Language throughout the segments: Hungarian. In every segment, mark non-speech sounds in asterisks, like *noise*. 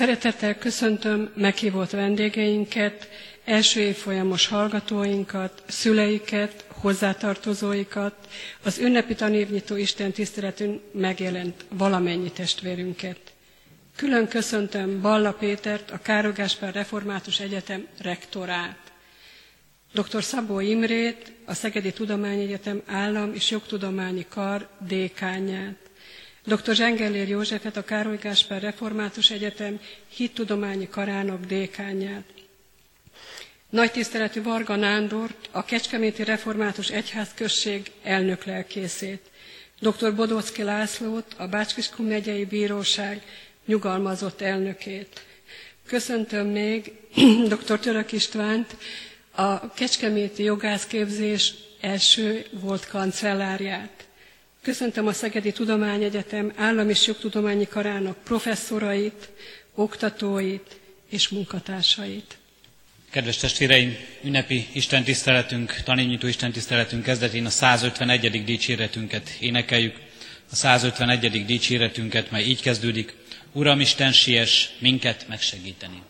Szeretettel köszöntöm meghívott vendégeinket, első évfolyamos hallgatóinkat, szüleiket, hozzátartozóikat, az ünnepi tanévnyitó Isten tiszteletünk megjelent valamennyi testvérünket. Külön köszöntöm Balla Pétert, a Károly Gáspár Református Egyetem rektorát, dr. Szabó Imrét, a Szegedi Tudományegyetem Állam és Jogtudományi Kar dékányát, dr. Zsengellér Józsefet, a Károly Gáspár Református Egyetem Hittudományi Karának dékányát, nagy tiszteletű Varga Nándort, a Kecskeméti Református Egyházközség elnök lelkészét, dr. Bodocki Lászlót, a Bácskiskun megyei bíróság nyugalmazott elnökét. Köszöntöm még *clears throat* dr. Török Istvánt, a Kecskeméti jogászképzés első volt kancellárját. Köszöntöm a Szegedi Tudományegyetem állam és jogtudományi karának professzorait, oktatóit és munkatársait. Kedves testvéreim, ünnepi Isten tiszteletünk, tanévnyitó Isten tiszteletünk kezdetén a 151. dicséretünket énekeljük. A 151. dicséretünket, mely így kezdődik, Uram Isten, siess minket megsegíteni.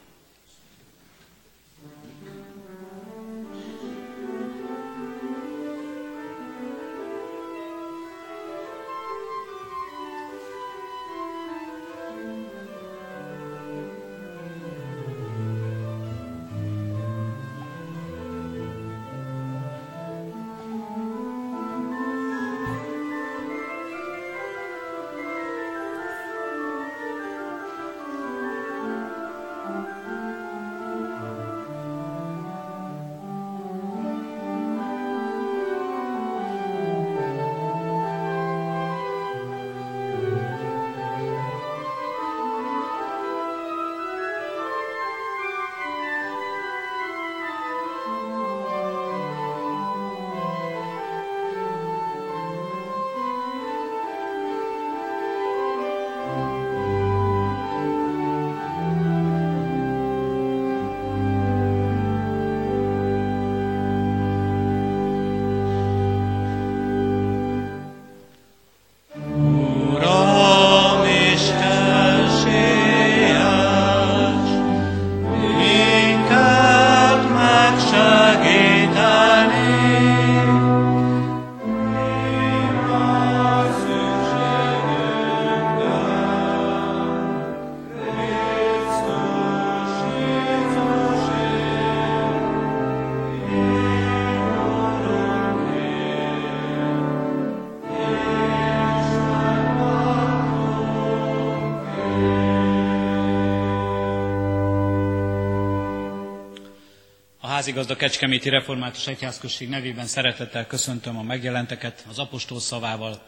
Házigazda Kecskeméti Református Egyházközség nevében szeretettel köszöntöm a megjelenteket az apostol szavával.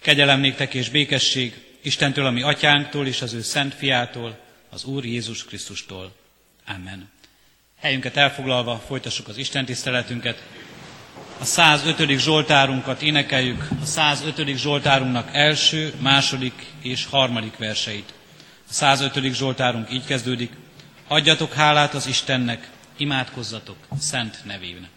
Kegyelem néktek és békesség Istentől, ami atyánktól és az ő szent fiától, az Úr Jézus Krisztustól. Amen. Helyünket elfoglalva folytassuk az Isten tiszteletünket. A 105. Zsoltárunkat énekeljük, a 105. Zsoltárunknak első, második és harmadik verseit. A 105. Zsoltárunk így kezdődik. Adjatok hálát az Istennek, imádkozzatok szent nevének.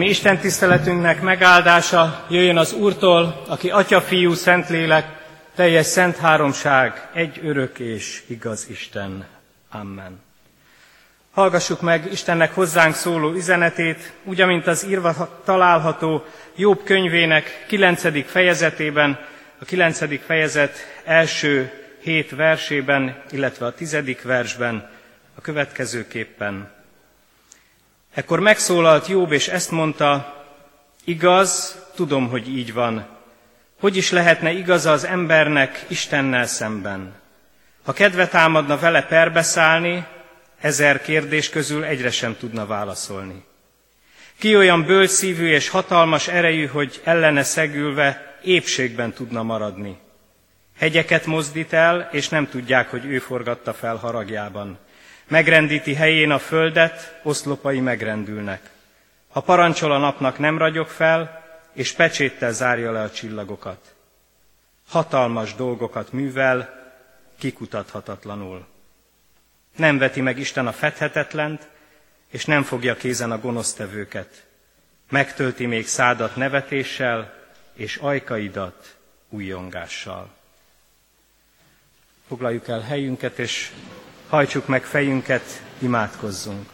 Mi Isten tiszteletünknek megáldása jöjjön az Úrtól, aki Atya, Fiú, Szentlélek, teljes szent háromság, egy örök és igaz Isten. Amen. Hallgassuk meg Istennek hozzánk szóló üzenetét, úgy, amint az írva található Jobb könyvének 9. fejezetében, a 9. fejezet első hét versében, illetve a tizedik versben a következőképpen. Ekkor megszólalt Jobb, és ezt mondta, igaz, tudom, hogy így van. Hogy is lehetne igaza az embernek Istennel szemben? Ha kedve támadna vele perbeszállni, ezer kérdés közül egyre sem tudna válaszolni. Ki olyan bölszívű és hatalmas erejű, hogy ellene szegülve épségben tudna maradni. Hegyeket mozdít el, és nem tudják, hogy ő forgatta fel haragjában. Megrendíti helyén a földet, oszlopai megrendülnek. Ha parancsol a napnak nem ragyog fel, és pecséttel zárja le a csillagokat. Hatalmas dolgokat művel, kikutathatatlanul. Nem veti meg Isten a fedhetetlent, és nem fogja kézen a gonosztevőket. Megtölti még szádat nevetéssel, és ajkaidat újjongással. Foglaljuk el helyünket, és hajtsuk meg fejünket, imádkozzunk.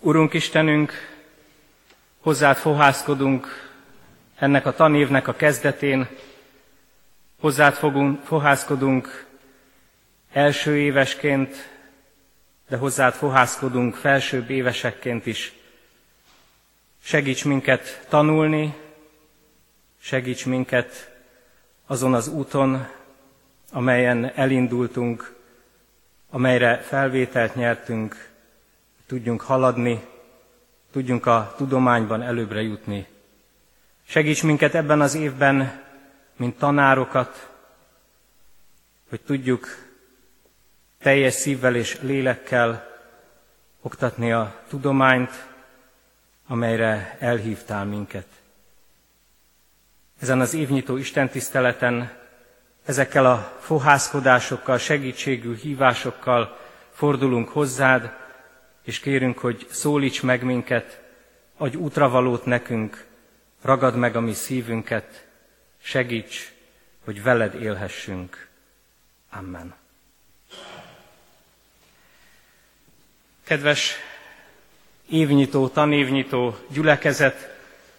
Urunk Istenünk, hozzád fohászkodunk ennek a tanévnek a kezdetén, hozzád fogunk, fohászkodunk első évesként, de hozzád fohászkodunk felsőbb évesekként is. Segíts minket tanulni, segíts minket azon az úton, amelyen elindultunk, amelyre felvételt nyertünk, tudjunk haladni, tudjunk a tudományban előbbre jutni. Segíts minket ebben az évben, mint tanárokat, hogy tudjuk teljes szívvel és lélekkel oktatni a tudományt, amelyre elhívtál minket. Ezen az évnyitó istentiszteleten ezekkel a fohászkodásokkal, segítségű hívásokkal fordulunk hozzád, és kérünk, hogy szólíts meg minket, adj útravalót nekünk, ragad meg a mi szívünket, segíts, hogy veled élhessünk. Amen. Kedves évnyitó, tanévnyitó gyülekezet,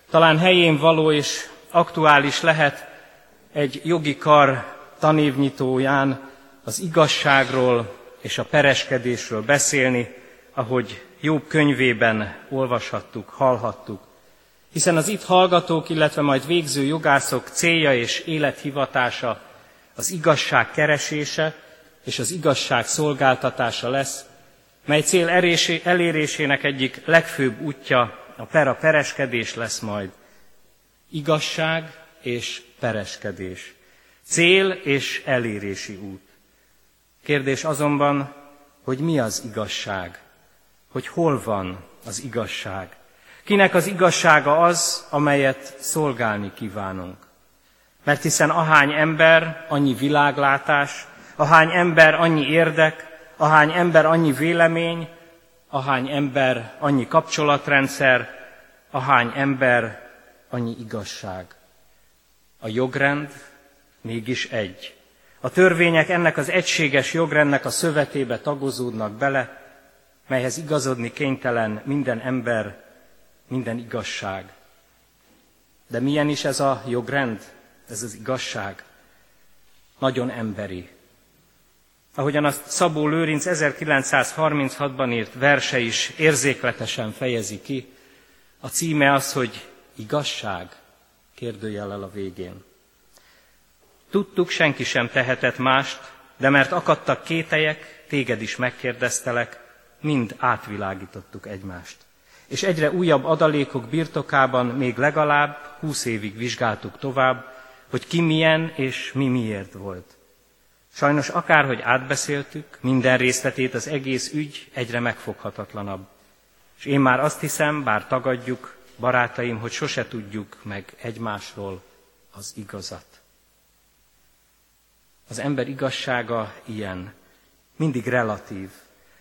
talán helyén való és aktuális lehet egy jogi kar tanévnyitóján az igazságról és a pereskedésről beszélni, ahogy Jobb könyvében olvashattuk, hallhattuk. Hiszen az itt hallgatók, illetve majd végző jogászok célja és élethivatása az igazság keresése és az igazság szolgáltatása lesz, mely cél elérésének egyik legfőbb útja a pera pereskedés lesz majd. Igazság és pereskedés. Cél és elérési út. Kérdés azonban, hogy mi az igazság? Hogy hol van az igazság? Kinek az igazsága az, amelyet szolgálni kívánunk? Mert hiszen ahány ember, annyi világlátás, ahány ember, annyi érdek, ahány ember, annyi vélemény, ahány ember, annyi kapcsolatrendszer, ahány ember, annyi igazság. A jogrend mégis egy. A törvények ennek az egységes jogrendnek a szövetébe tagozódnak bele, melyhez igazodni kénytelen minden ember, minden igazság. De milyen is ez a jogrend, ez az igazság? Nagyon emberi. Ahogyan azt Szabó Lőrinc 1936-ban írt verse is érzékletesen fejezi ki, a címe az, hogy igazság, kérdőjellel a végén. Tudtuk, senki sem tehetett mást, de mert akadtak kételyek, téged is megkérdeztelek, mind átvilágítottuk egymást. És egyre újabb adalékok birtokában még legalább húsz évig vizsgáltuk tovább, hogy ki milyen és mi miért volt. Sajnos akárhogy átbeszéltük, minden részletét az egész ügy egyre megfoghatatlanabb. És én már azt hiszem, bár tagadjuk, barátaim, hogy sose tudjuk meg egymásról az igazat. Az ember igazsága ilyen, mindig relatív.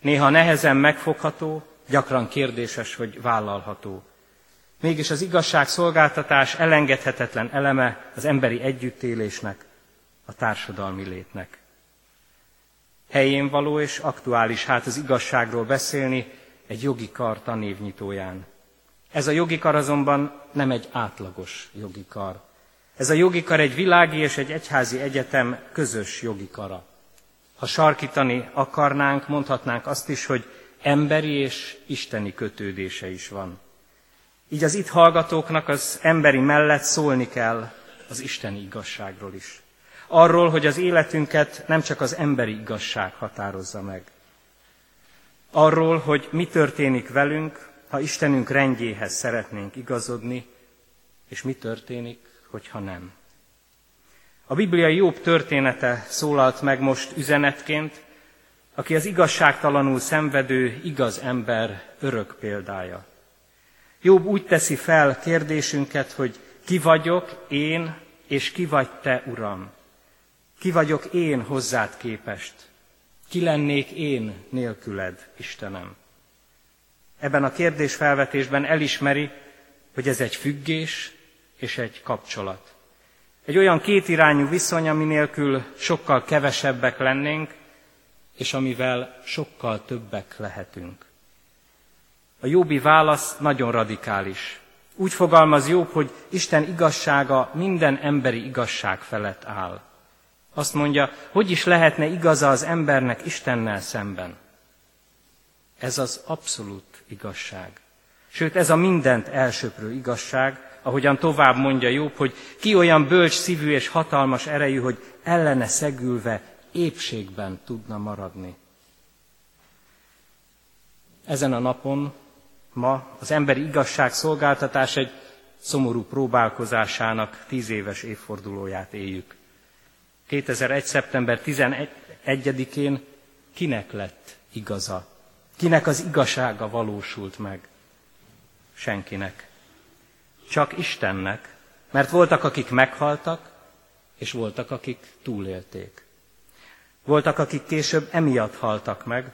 Néha nehezen megfogható, gyakran kérdéses vagy vállalható. Mégis az igazság szolgáltatás elengedhetetlen eleme az emberi együttélésnek, a társadalmi létnek. Helyén való és aktuális hát az igazságról beszélni egy jogi kar tanévnyitóján. Ez a jogi kar azonban nem egy átlagos jogi kar. Ez a jogi kar egy világi és egy egyházi egyetem közös jogi kara. Ha sarkítani akarnánk, mondhatnánk azt is, hogy emberi és isteni kötődése is van. Így az itt hallgatóknak az emberi mellett szólni kell az isteni igazságról is. Arról, hogy az életünket nem csak az emberi igazság határozza meg. Arról, hogy mi történik velünk, ha Istenünk rendjéhez szeretnénk igazodni, és mi történik, hogyha nem. A bibliai Jobb története szólalt meg most üzenetként, aki az igazságtalanul szenvedő, igaz ember örök példája. Jobb úgy teszi fel kérdésünket, hogy ki vagyok én, és ki vagy te, Uram? Ki vagyok én hozzád képest? Ki lennék én nélküled, Istenem? Ebben a kérdésfelvetésben elismeri, hogy ez egy függés és egy kapcsolat. Egy olyan kétirányú viszony, ami nélkül sokkal kevesebbek lennénk, és amivel sokkal többek lehetünk. A Jóbi válasz nagyon radikális. Úgy fogalmaz Jobb, hogy Isten igazsága minden emberi igazság felett áll. Azt mondja, hogy is lehetne igaza az embernek Istennel szemben. Ez az abszolút igazság. Sőt, ez a mindent elsöprő igazság, ahogyan tovább mondja Jobb, hogy ki olyan bölcs szívű és hatalmas erejű, hogy ellene szegülve épségben tudna maradni. Ezen a napon, ma az emberi igazság szolgáltatás egy szomorú próbálkozásának tíz éves évfordulóját éljük. 2001. szeptember 11-én kinek lett igaza? Kinek az igazsága valósult meg? Senkinek. Csak Istennek, mert voltak, akik meghaltak, és voltak, akik túlélték. Voltak, akik később emiatt haltak meg,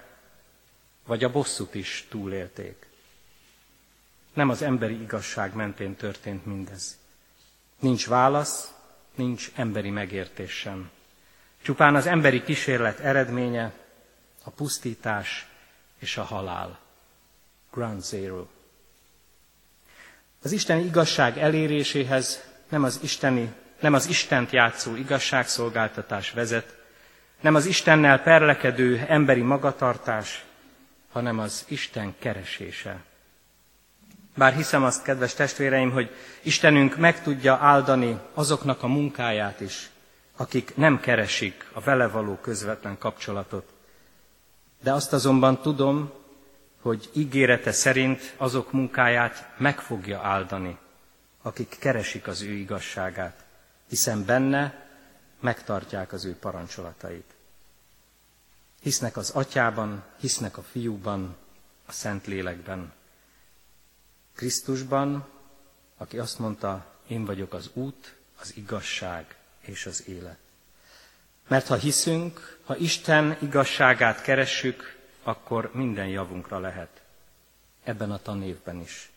vagy a bosszút is túlélték. Nem az emberi igazság mentén történt mindez. Nincs válasz, nincs emberi megértés sem. Csupán az emberi kísérlet eredménye a pusztítás és a halál. Ground Zero. Az isteni igazság eléréséhez nem az, isteni, nem az Istent játszó igazságszolgáltatás vezet, nem az Istennel perlekedő emberi magatartás, hanem az Isten keresése. Bár hiszem azt, kedves testvéreim, hogy Istenünk meg tudja áldani azoknak a munkáját is, akik nem keresik a vele való közvetlen kapcsolatot. De azt azonban tudom, hogy ígérete szerint azok munkáját meg fogja áldani, akik keresik az ő igazságát, hiszen benne megtartják az ő parancsolatait. Hisznek az atyában, hisznek a fiúban, a szent lélekben. Krisztusban, aki azt mondta, én vagyok az út, az igazság és az élet. Mert ha hiszünk, ha Isten igazságát keressük, akkor minden javunkra lehet. Ebben a tanévben is.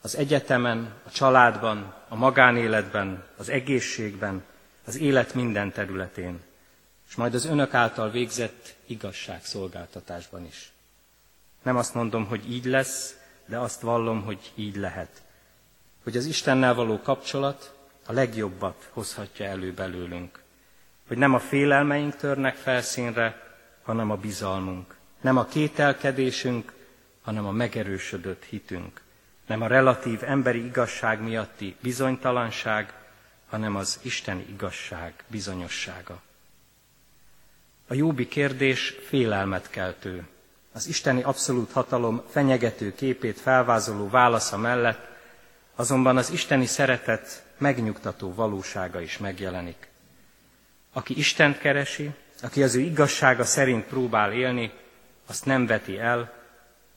Az egyetemen, a családban, a magánéletben, az egészségben, az élet minden területén, és majd az önök által végzett igazságszolgáltatásban is. Nem azt mondom, hogy így lesz, de azt vallom, hogy így lehet. Hogy az Istennel való kapcsolat a legjobbat hozhatja elő belőlünk. Hogy nem a félelmeink törnek felszínre, hanem a bizalmunk. Nem a kételkedésünk, hanem a megerősödött hitünk. Nem a relatív emberi igazság miatti bizonytalanság, hanem az isteni igazság bizonyossága. A jóbi kérdés félelmet keltő. Az isteni abszolút hatalom fenyegető képét felvázoló válasza mellett azonban az isteni szeretet megnyugtató valósága is megjelenik. Aki Istent keresi, aki az ő igazsága szerint próbál élni, azt nem veti el,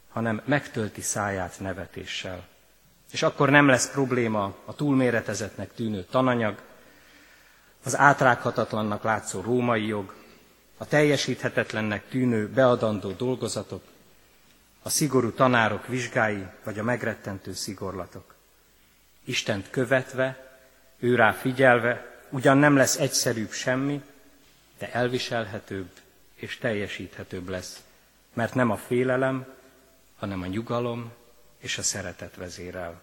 hanem megtölti száját nevetéssel. És akkor nem lesz probléma a túlméretezetnek tűnő tananyag, az átrághatatlannak látszó római jog, a teljesíthetetlennek tűnő beadandó dolgozatok, a szigorú tanárok vizsgái, vagy a megrettentő szigorlatok. Istent követve, ő rá figyelve, ugyan nem lesz egyszerűbb semmi, de elviselhetőbb és teljesíthetőbb lesz, mert nem a félelem, hanem a nyugalom és a szeretet vezérel.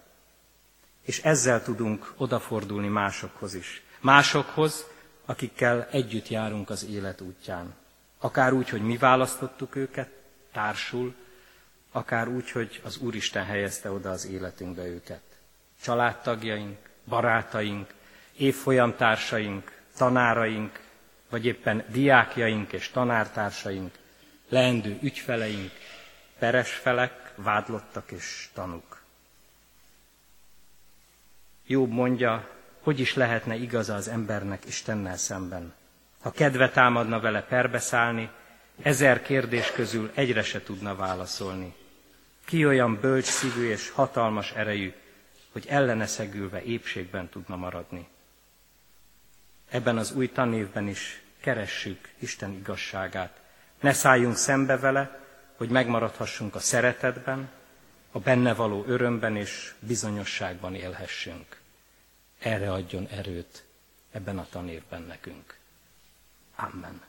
És ezzel tudunk odafordulni másokhoz is. Másokhoz, akikkel együtt járunk az élet útján. Akár úgy, hogy mi választottuk őket, társul, akár úgy, hogy az Úristen helyezte oda az életünkbe őket. Családtagjaink, barátaink, évfolyamtársaink, tanáraink, vagy éppen diákjaink és tanártársaink, leendő ügyfeleink, peresfelek, vádlottak és tanuk. Jobb mondja, hogy is lehetne igaza az embernek Istennel szemben. Ha kedve támadna vele perbeszállni, ezer kérdés közül egyre se tudna válaszolni. Ki olyan bölcs szívű és hatalmas erejű, hogy ellene szegülve épségben tudna maradni. Ebben az új tanévben is keressük Isten igazságát. Ne szálljunk szembe vele, hogy megmaradhassunk a szeretetben, a benne való örömben és bizonyosságban élhessünk. Erre adjon erőt ebben a tanévben nekünk. Amen.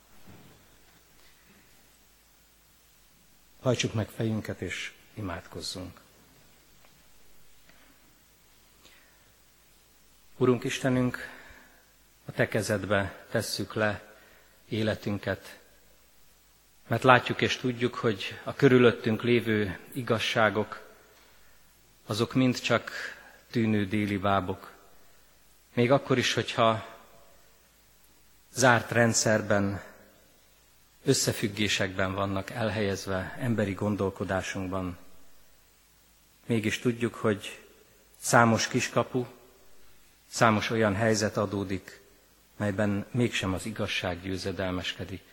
Hajtsuk meg fejünket és imádkozzunk. Urunk Istenünk, a Te kezedbe tesszük le életünket, mert látjuk és tudjuk, hogy a körülöttünk lévő igazságok, azok mind csak tűnő déli bábok. Még akkor is, hogyha zárt rendszerben, összefüggésekben vannak elhelyezve emberi gondolkodásunkban, mégis tudjuk, hogy számos kiskapu, számos olyan helyzet adódik, melyben mégsem az igazság győzedelmeskedik.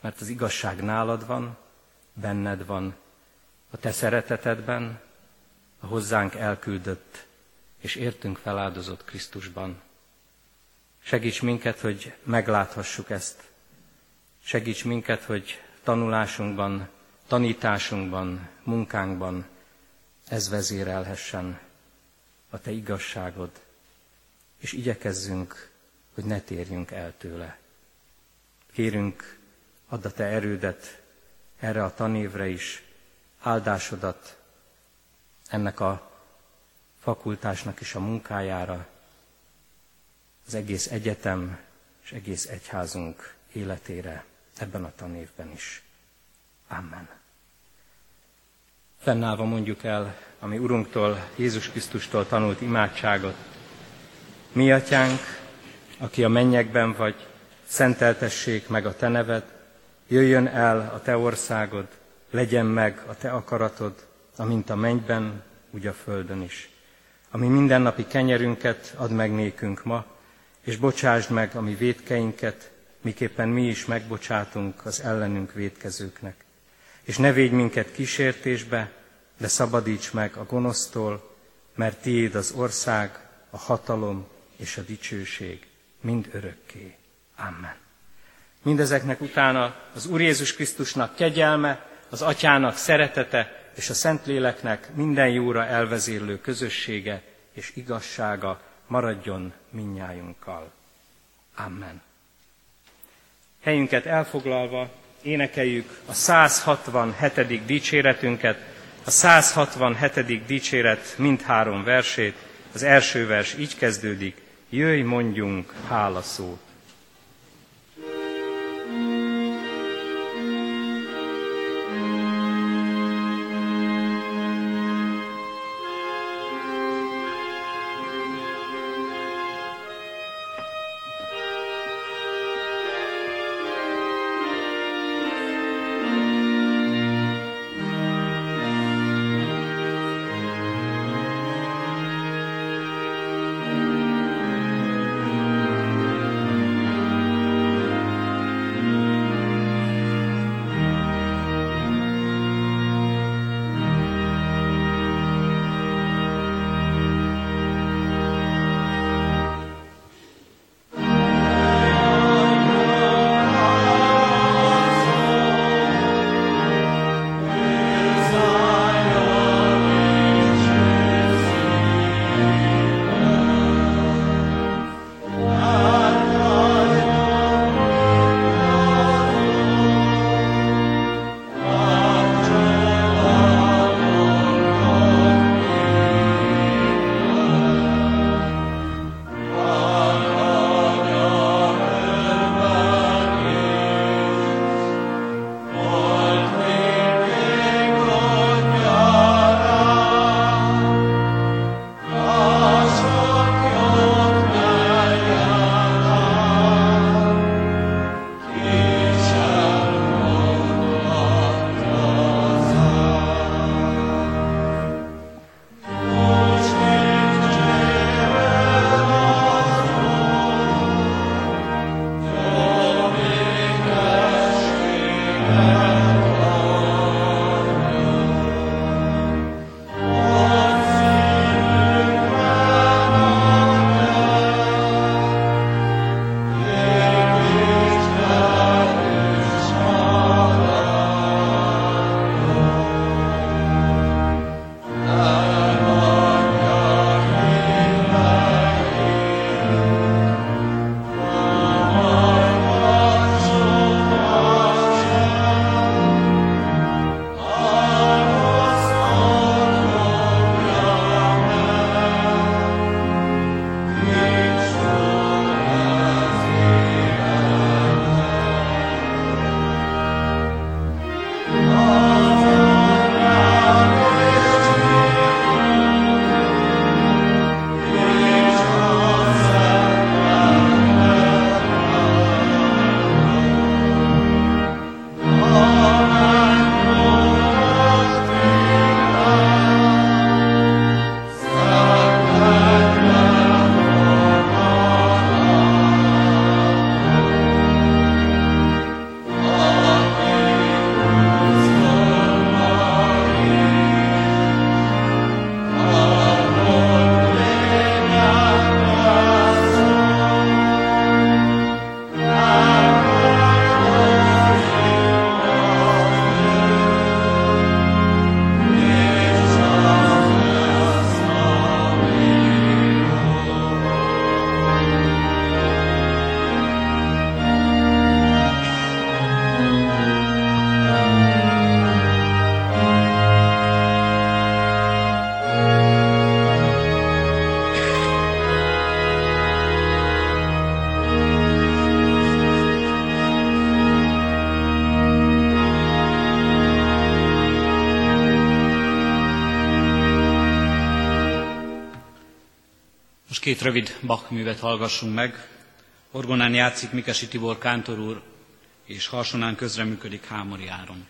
Mert az igazság nálad van, benned van, a te szeretetedben, a hozzánk elküldött és értünk feláldozott Krisztusban. Segíts minket, hogy megláthassuk ezt. Segíts minket, hogy tanulásunkban, tanításunkban, munkánkban ez vezérelhessen a Te igazságod, és igyekezzünk, hogy ne térjünk el tőle. Kérünk, add a Te erődet erre a tanévre is, áldásodat ennek a fakultásnak is a munkájára, az egész egyetem és egész egyházunk életére ebben a tanévben is. Amen. Fennállva mondjuk el, ami Urunktól, Jézus Krisztustól tanult imádságot. Mi, Atyánk, aki a mennyekben vagy, szenteltessék meg a Te neved, jöjjön el a Te országod, legyen meg a Te akaratod, amint a mennyben, úgy a földön is. Ami mindennapi kenyerünket add meg nékünk ma, és bocsásd meg a mi védkeinket, miképpen mi is megbocsátunk az ellenünk védkezőknek. És ne védj minket kísértésbe, de szabadíts meg a gonosztól, mert tiéd az ország, a hatalom és a dicsőség mind örökké. Amen. Mindezeknek utána az Úr Jézus Krisztusnak kegyelme, az Atyának szeretete és a Szentléleknek minden jóra elvezérlő közössége és igazsága maradjon minnyájunkkal. Amen. Helyünket elfoglalva énekeljük a 167. dicséretünket, a 167. dicséret mindhárom versét. Az első vers így kezdődik, jöjj mondjunk hálaszót. Két rövid Bach művet hallgassunk meg. Orgonán játszik Mikesi Tibor Kántor úr, és harsonán közreműködik Hámori Áron.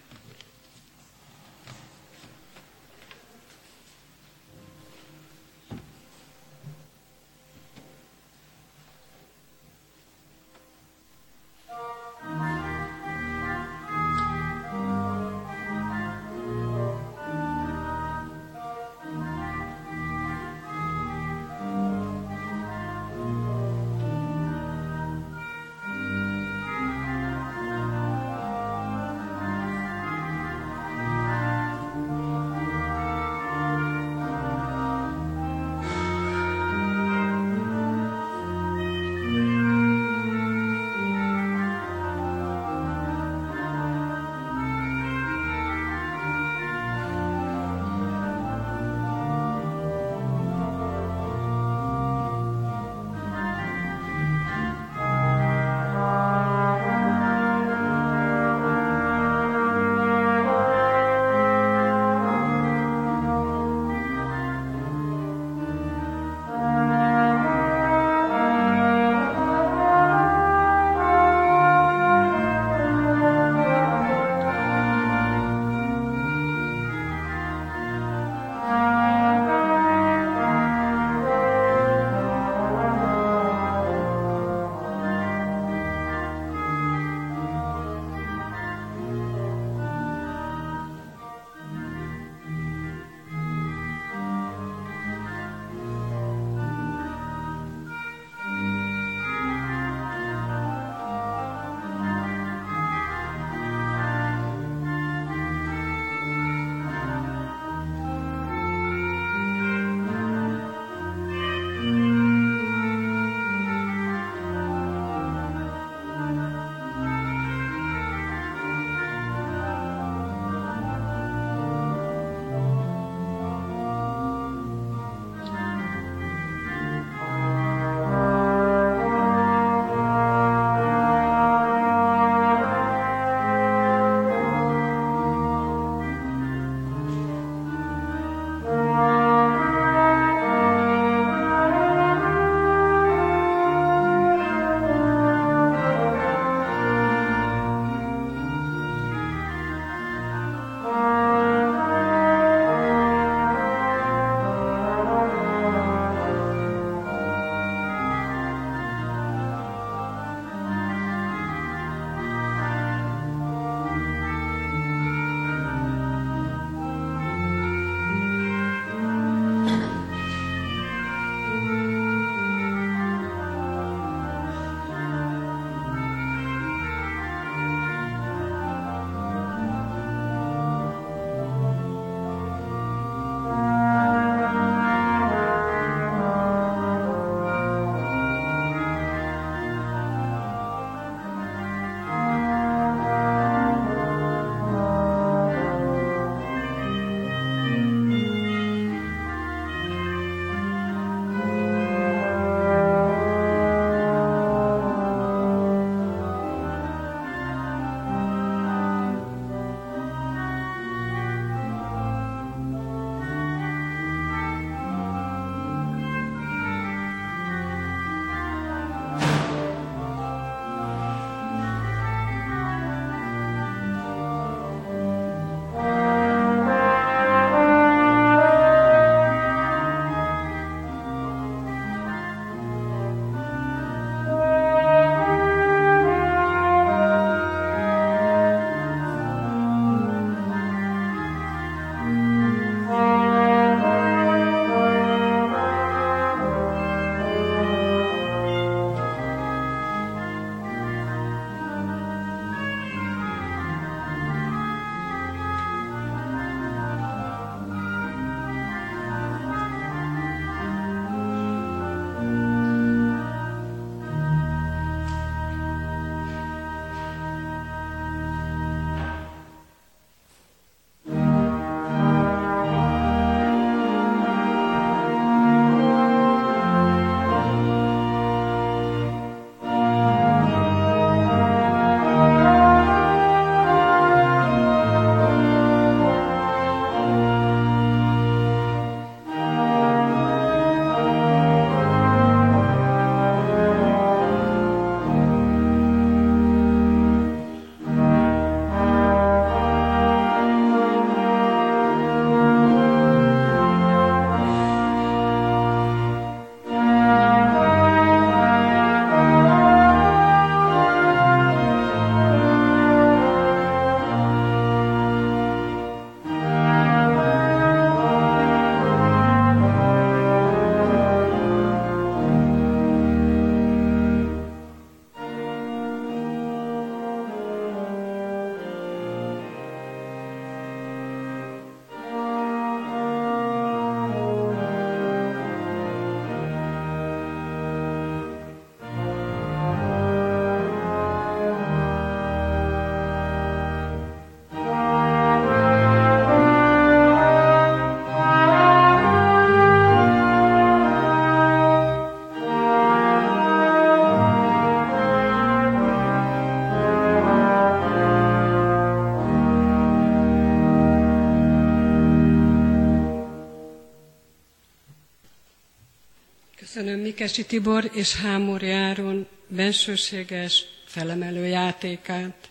Mikesi Tibor és Hámor Járon bensőséges, felemelő játékát.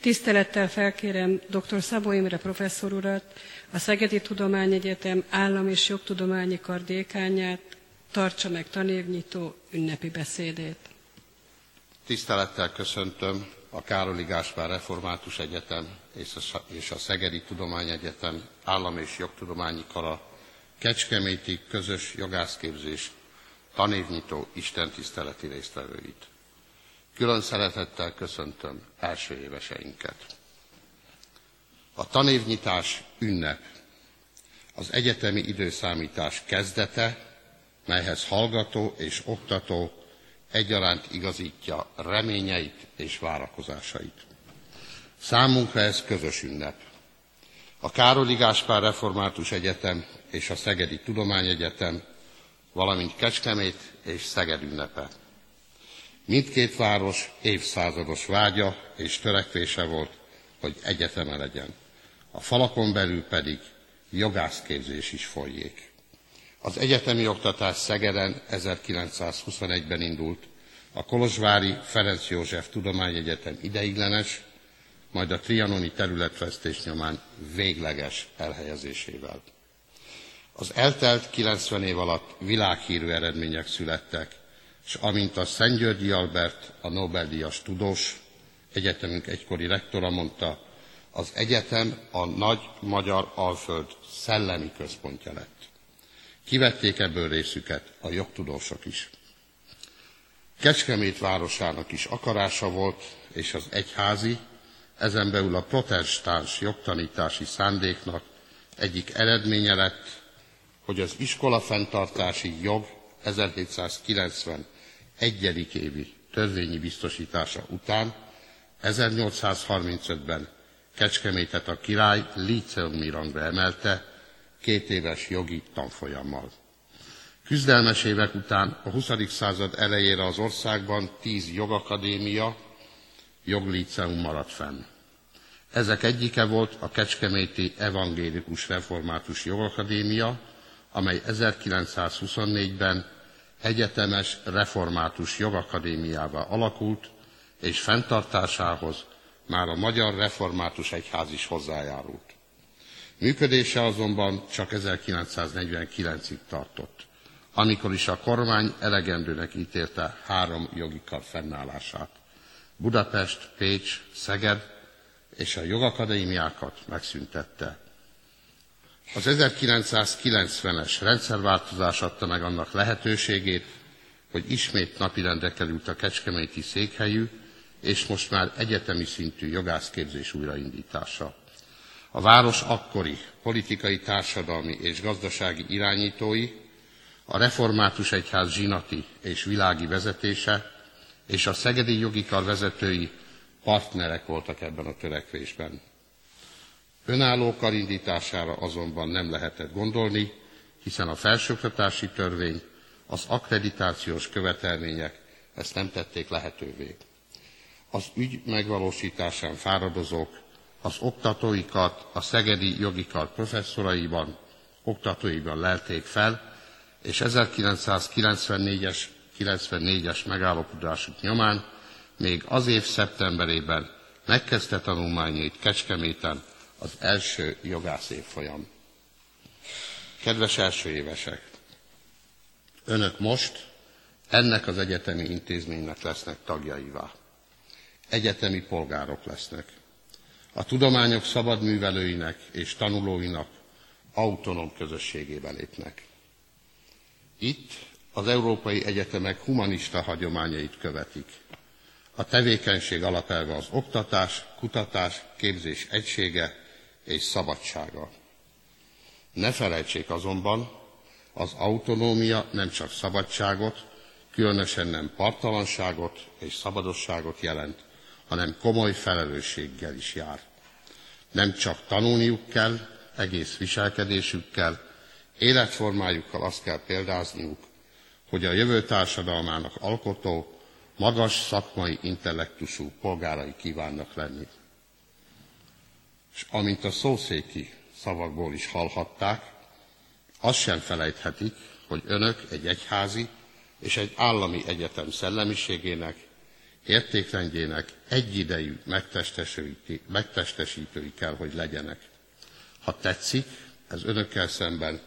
Tisztelettel felkérem dr. Szabó Imre professzor urat, a Szegedi Tudományegyetem Állam- és Jogtudományi Kar dékányát, tartsa meg tanévnyitó ünnepi beszédét. Tisztelettel köszöntöm a Károli Gáspár Református Egyetem és a Szegedi Tudományegyetem Állam- és Jogtudományi Kara Kecskeméti közös jogászképzés tanévnyitó istentiszteleti résztvevőit. Külön szeretettel köszöntöm első éveseinket. A tanévnyitás ünnep, az egyetemi időszámítás kezdete, melyhez hallgató és oktató egyaránt igazítja reményeit és várakozásait. Számunkra ez közös ünnep. A Károli Gáspár Református Egyetem és a Szegedi Tudományegyetem, valamint Kecskemét és Szeged ünnepe. Mindkét város évszázados vágya és törekvése volt, hogy egyeteme legyen. A falakon belül pedig jogászképzés is folyik. Az egyetemi oktatás Szegeden 1921-ben indult, a Kolozsvári Ferenc József Tudományegyetem ideiglenes, majd a trianoni területvesztés nyomán végleges elhelyezésével. Az eltelt 90 év alatt világhírű eredmények születtek, és amint a Györgyi Albert, a Nobel-díjas tudós, egyetemünk egykori rektora mondta, az egyetem a nagy magyar alföld szellemi központja lett. Kivették ebből részüket a jogtudósok is. Kecskemét városának is akarása volt, és az egyházi, ezen belül a protestáns jogtanítási szándéknak egyik eredménye lett, hogy az iskola fenntartási jog 1790 egyedik évi törvényi biztosítása után 1835-ben Kecskemétet a király líceumi rangra emelte, két éves jogi tanfolyammal. Küzdelmes évek után a 20. század elejére az országban tíz jogakadémia, joglíceum maradt fenn. Ezek egyike volt a Kecskeméti Evangélikus Református Jogakadémia, amely 1924-ben egyetemes református jogakadémiává alakult, és fenntartásához már a Magyar Református Egyház is hozzájárult. Működése azonban csak 1949-ig tartott, amikor is a kormány elegendőnek ítélte három jogi kar fennállását. Budapest, Pécs, Szeged és a jogakadémiákat megszüntette. Az 1990-es rendszerváltozás adta meg annak lehetőségét, hogy ismét napirendre került a kecskeméti székhelyű, és most már egyetemi szintű jogászképzés újraindítása. A város akkori politikai, társadalmi és gazdasági irányítói, a református egyház zsinati és világi vezetése és a szegedi jogi kar vezetői partnerek voltak ebben a törekvésben. Önálló karindítására azonban nem lehetett gondolni, hiszen a felsőoktatási törvény, az akkreditációs követelmények ezt nem tették lehetővé. Az ügy megvalósításán fáradozók az oktatóikat a Szegedi Jogi Kar professzoraiban, oktatóiban lelték fel, és 1994-es 94-es megállapodásuk nyomán még az év szeptemberében megkezdte tanulmányait Kecskeméten az első jogász évfolyam. Kedves első évesek! Önök most ennek az egyetemi intézménynek lesznek tagjaivá. Egyetemi polgárok lesznek. A tudományok szabad művelőinek és tanulóinak autonóm közösségébe lépnek. Itt az európai egyetemek humanista hagyományait követik. A tevékenység alapelve az oktatás, kutatás, képzés egysége és szabadsága. Ne felejtsék azonban, az autonómia nem csak szabadságot, különösen nem partalanságot és szabadosságot jelent, hanem komoly felelősséggel is jár. Nem csak tanulniuk kell, egész viselkedésükkel, életformájukkal azt kell példázniuk, hogy a jövő társadalmának alkotó, magas szakmai intellektusú polgárai kívánnak lenni. És amint a szószéki szavakból is hallhatták, azt sem felejthetik, hogy önök egy egyházi, és egy állami egyetem szellemiségének, értékrendjének egyidejű megtestesítői kell, hogy legyenek. Ha tetszik, ez önökkel szemben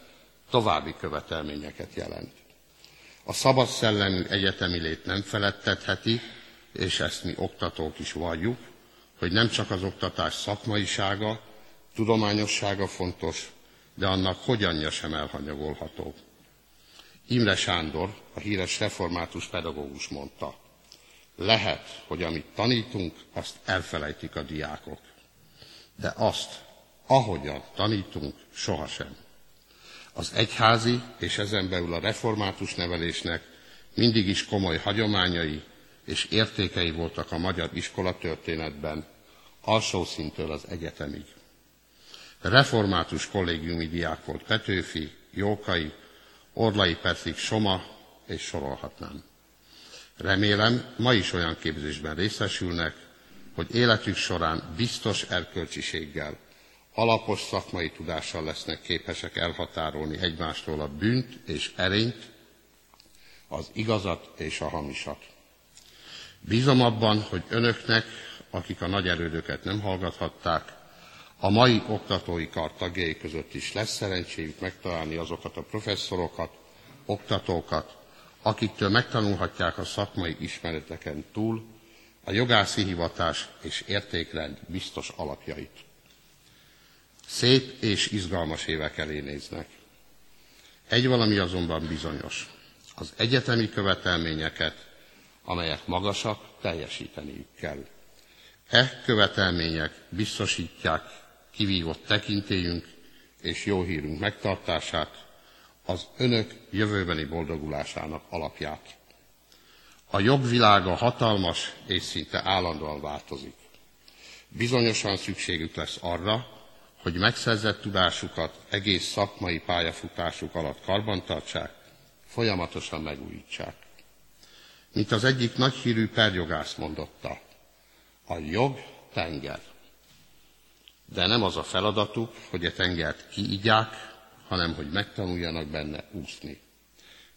további követelményeket jelent. A szabad szellemű egyetemi lét nem felettetheti, és ezt mi oktatók is valljuk, hogy nem csak az oktatás szakmaisága, tudományossága fontos, de annak hogyanja sem elhanyagolható. Imre Sándor, a híres református pedagógus mondta, lehet, hogy amit tanítunk, azt elfelejtik a diákok. De azt, ahogyan tanítunk, sohasem. Az egyházi és ezen belül a református nevelésnek mindig is komoly hagyományai és értékei voltak a magyar iskola történetben, alsó szintől az egyetemig. Református kollégiumi diák volt Petőfi, Jókai, Orlai Petrik Soma, és sorolhatnám. Remélem, ma is olyan képzésben részesülnek, hogy életük során biztos erkölcsiséggel, alapos szakmai tudással lesznek képesek elhatárolni egymástól a bűnt és erényt, az igazat és a hamisat. Bízom abban, hogy önöknek, akik a nagy erődöket nem hallgathatták, a mai oktatói kar tagjai között is lesz szerencséjük megtalálni azokat a professzorokat, oktatókat, akiktől megtanulhatják a szakmai ismereteken túl a jogászi hivatás és értékrend biztos alapjait. Szép és izgalmas évek elé néznek. Egy valami azonban bizonyos. Az egyetemi követelményeket, amelyek magasak, teljesíteniük kell. E követelmények biztosítják kivívott tekintélyünk és jó hírünk megtartását, az önök jövőbeni boldogulásának alapját. A jobb világa hatalmas és szinte állandóan változik. Bizonyosan szükségük lesz arra, hogy megszerzett tudásukat egész szakmai pályafutásuk alatt karbantartsák, folyamatosan megújítsák. Mint az egyik nagyhírű perjogász mondotta, a jog tenger. De nem az a feladatuk, hogy a tengert kiigyák, hanem hogy megtanuljanak benne úszni.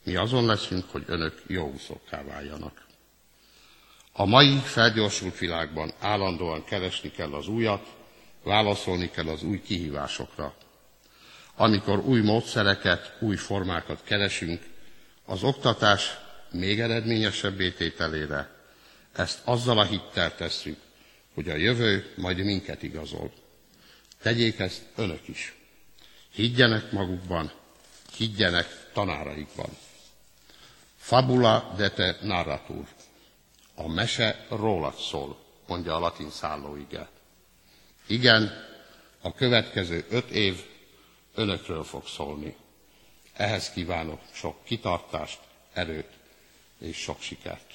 Mi azon leszünk, hogy önök jó úszókká váljanak. A mai felgyorsult világban állandóan keresni kell az újat, válaszolni kell az új kihívásokra. Amikor új módszereket, új formákat keresünk, az oktatás még eredményesebb tételére, ezt azzal a hittel tesszük, hogy a jövő majd minket igazol. Tegyék ezt önök is. Higgyenek magukban, higgyenek tanáraikban. Fabula de te narratur. A mese rólad szól, mondja a latin szállóige. Igen, a következő öt év önökről fog szólni. Ehhez kívánok sok kitartást, erőt és sok sikert.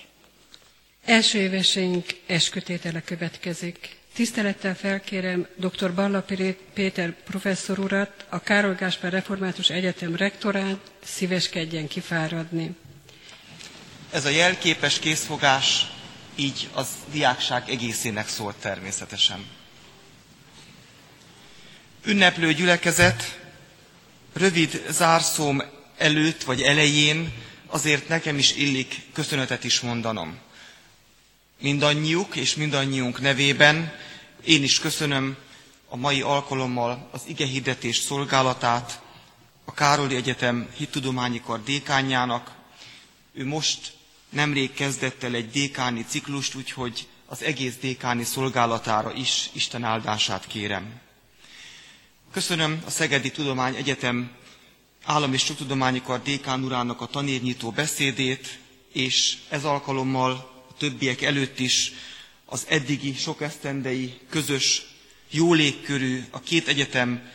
Első éveseink eskütétele következik. Tisztelettel felkérem dr. Balla Péter professzor urat, a Károly Gáspár Református Egyetem rektorát, szíveskedjen kifáradni. Ez a jelképes készfogás így az diákság egészének szólt természetesen. Ünneplő gyülekezet, rövid zárszóm előtt vagy elején azért nekem is illik köszönetet is mondanom. Mindannyiuk és mindannyiunk nevében én is köszönöm a mai alkalommal az igehirdetés szolgálatát a Károli Egyetem hittudományi kar dékányának. Ő most nemrég kezdett el egy dékáni ciklust, úgyhogy az egész dékáni szolgálatára is Isten áldását kérem. Köszönöm a Szegedi Tudomány Egyetem Állam és Tudományi Kar dékán urának a tanérnyitó beszédét, és ez alkalommal a többiek előtt is az eddigi sok esztendei közös, jó légkörű, a két egyetem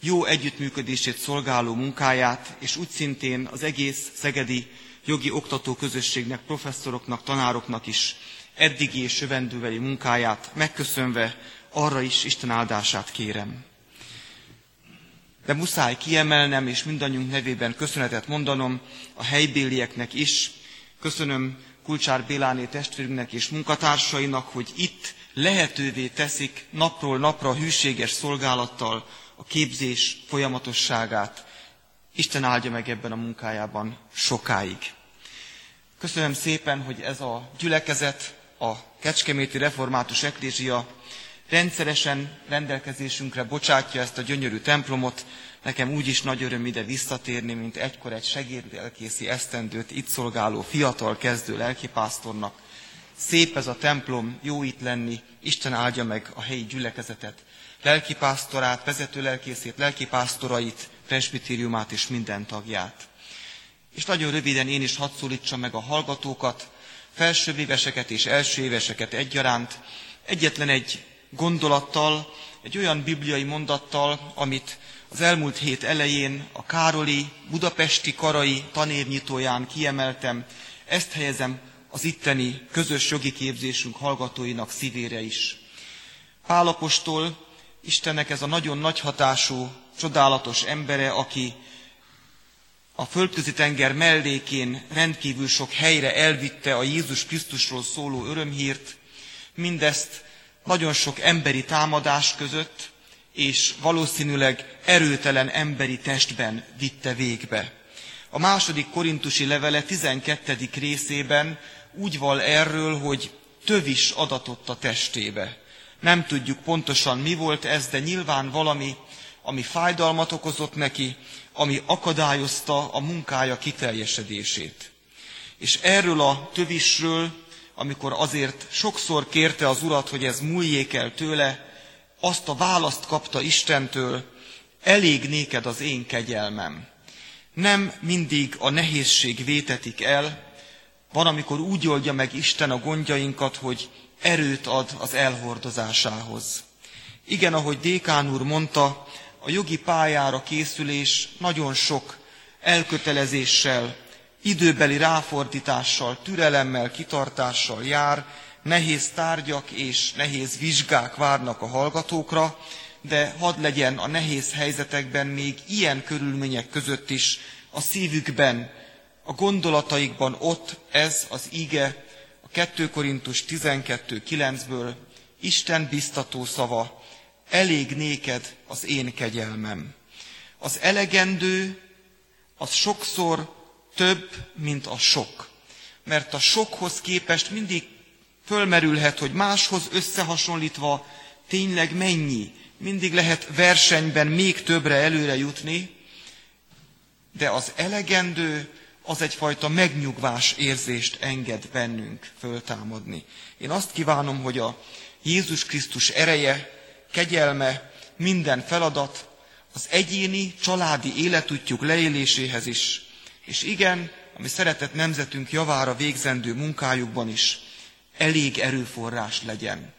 jó együttműködését szolgáló munkáját, és úgy szintén az egész szegedi jogi oktató közösségnek, professzoroknak, tanároknak is eddigi és jövendőbeli munkáját megköszönve arra is Isten áldását kérem. De muszáj kiemelnem, és mindannyiunk nevében köszönetet mondanom a helybélieknek is. Köszönöm Kulcsár Béláné testvérünknek és munkatársainak, hogy itt lehetővé teszik napról napra hűséges szolgálattal a képzés folyamatosságát. Isten áldja meg ebben a munkájában sokáig. Köszönöm szépen, hogy ez a gyülekezet, a Kecskeméti Református Eklézsia rendszeresen rendelkezésünkre bocsátja ezt a gyönyörű templomot. Nekem úgy is nagy öröm ide visszatérni, mint egykor egy segédelkészi esztendőt itt szolgáló fiatal kezdő lelkipásztornak. Szép ez a templom, jó itt lenni, Isten áldja meg a helyi gyülekezetet, lelkipásztorát, vezető lelkészét, lelkipásztorait, presbitériumát és minden tagját. És nagyon röviden én is hadd szólítsam meg a hallgatókat, felsővéveseket és elsőéveseket egyaránt, egyetlen egy gondolattal, egy olyan bibliai mondattal, amit az elmúlt hét elején a Károli Budapesti Karai tanévnyitóján kiemeltem, ezt helyezem az itteni közös jogi képzésünk hallgatóinak szívére is. Pálapostól Istennek ez a nagyon nagy hatású, csodálatos embere, aki a földközi tenger mellékén rendkívül sok helyre elvitte a Jézus Krisztusról szóló örömhírt, mindezt nagyon sok emberi támadás között, és valószínűleg erőtelen emberi testben vitte végbe. A második korintusi levele 12. részében úgy val erről, hogy tövis adatott a testébe. Nem tudjuk pontosan mi volt ez, de nyilván valami, ami fájdalmat okozott neki, ami akadályozta a munkája kiteljesedését. És erről a tövisről, amikor azért sokszor kérte az urat, hogy ez múljék el tőle, azt a választ kapta Istentől, elég néked az én kegyelmem. Nem mindig a nehézség vétetik el, van, amikor úgy oldja meg Isten a gondjainkat, hogy erőt ad az elhordozásához. Igen, ahogy Dékán úr mondta, a jogi pályára készülés nagyon sok elkötelezéssel, időbeli ráfordítással, türelemmel, kitartással jár, nehéz tárgyak és nehéz vizsgák várnak a hallgatókra, de hadd legyen a nehéz helyzetekben még ilyen körülmények között is a szívükben, a gondolataikban ott ez az ige, a 2 Korintus 12.9-ből, Isten biztató szava, elég néked az én kegyelmem. Az elegendő, az sokszor több, mint a sok. Mert a sokhoz képest mindig fölmerülhet, hogy máshoz összehasonlítva tényleg mennyi. Mindig lehet versenyben még többre előre jutni, de az elegendő az egyfajta megnyugvás érzést enged bennünk föltámadni. Én azt kívánom, hogy a Jézus Krisztus ereje, kegyelme, minden feladat az egyéni, családi életútjuk leéléséhez is, és igen, ami szeretett nemzetünk javára végzendő munkájukban is elég erőforrás legyen.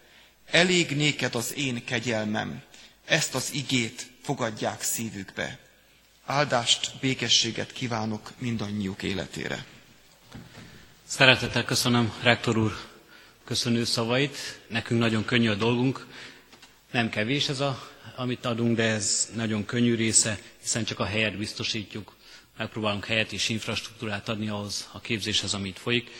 Elég néked az én kegyelmem. Ezt az igét fogadják szívükbe. Áldást, békességet kívánok mindannyiuk életére. Szeretettel köszönöm, rektor úr, köszönő szavait. Nekünk nagyon könnyű a dolgunk. Nem kevés ez, a, amit adunk, de ez nagyon könnyű része, hiszen csak a helyet biztosítjuk. Megpróbálunk helyet és infrastruktúrát adni ahhoz a képzéshez, amit folyik.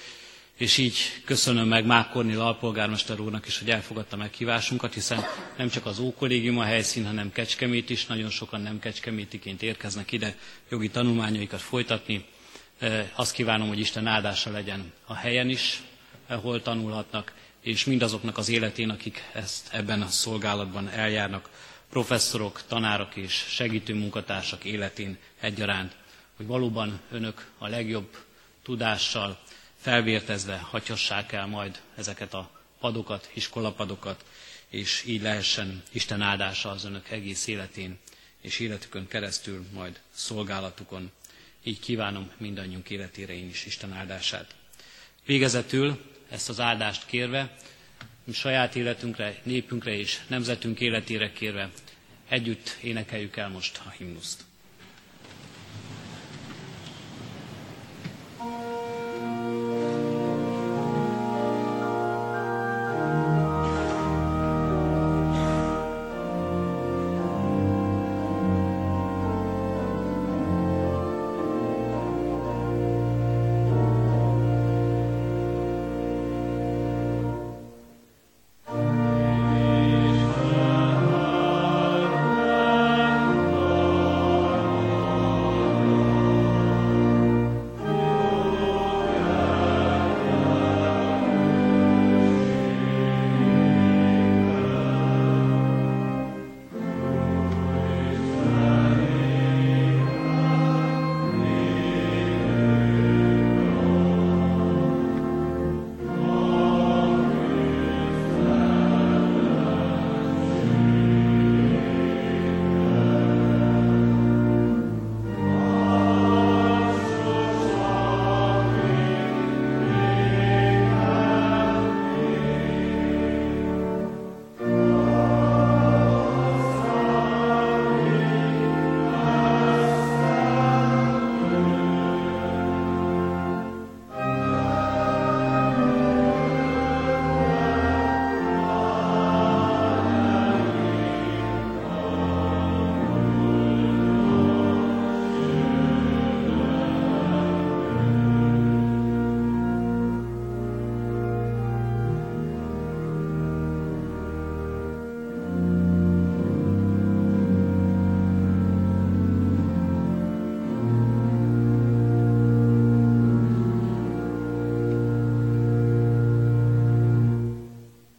És így köszönöm meg Mák Kornél alpolgármester úrnak is, hogy elfogadta meghívásunkat, hiszen nem csak az Ókollégium a helyszín, hanem Kecskemét is. Nagyon sokan nem kecskemétiként érkeznek ide jogi tanulmányaikat folytatni. Azt kívánom, hogy Isten áldása legyen a helyen is, ahol tanulhatnak, és mindazoknak az életén, akik ezt ebben a szolgálatban eljárnak, professzorok, tanárok és segítő munkatársak életén egyaránt, hogy valóban önök a legjobb tudással, felvértezve hagyhassák el majd ezeket a padokat, iskolapadokat, és így lehessen Isten áldása az önök egész életén és életükön keresztül, majd szolgálatukon. Így kívánom mindannyiunk életére én is Isten áldását. Végezetül ezt az áldást kérve, saját életünkre, népünkre és nemzetünk életére kérve, együtt énekeljük el most a himnuszt. Bye.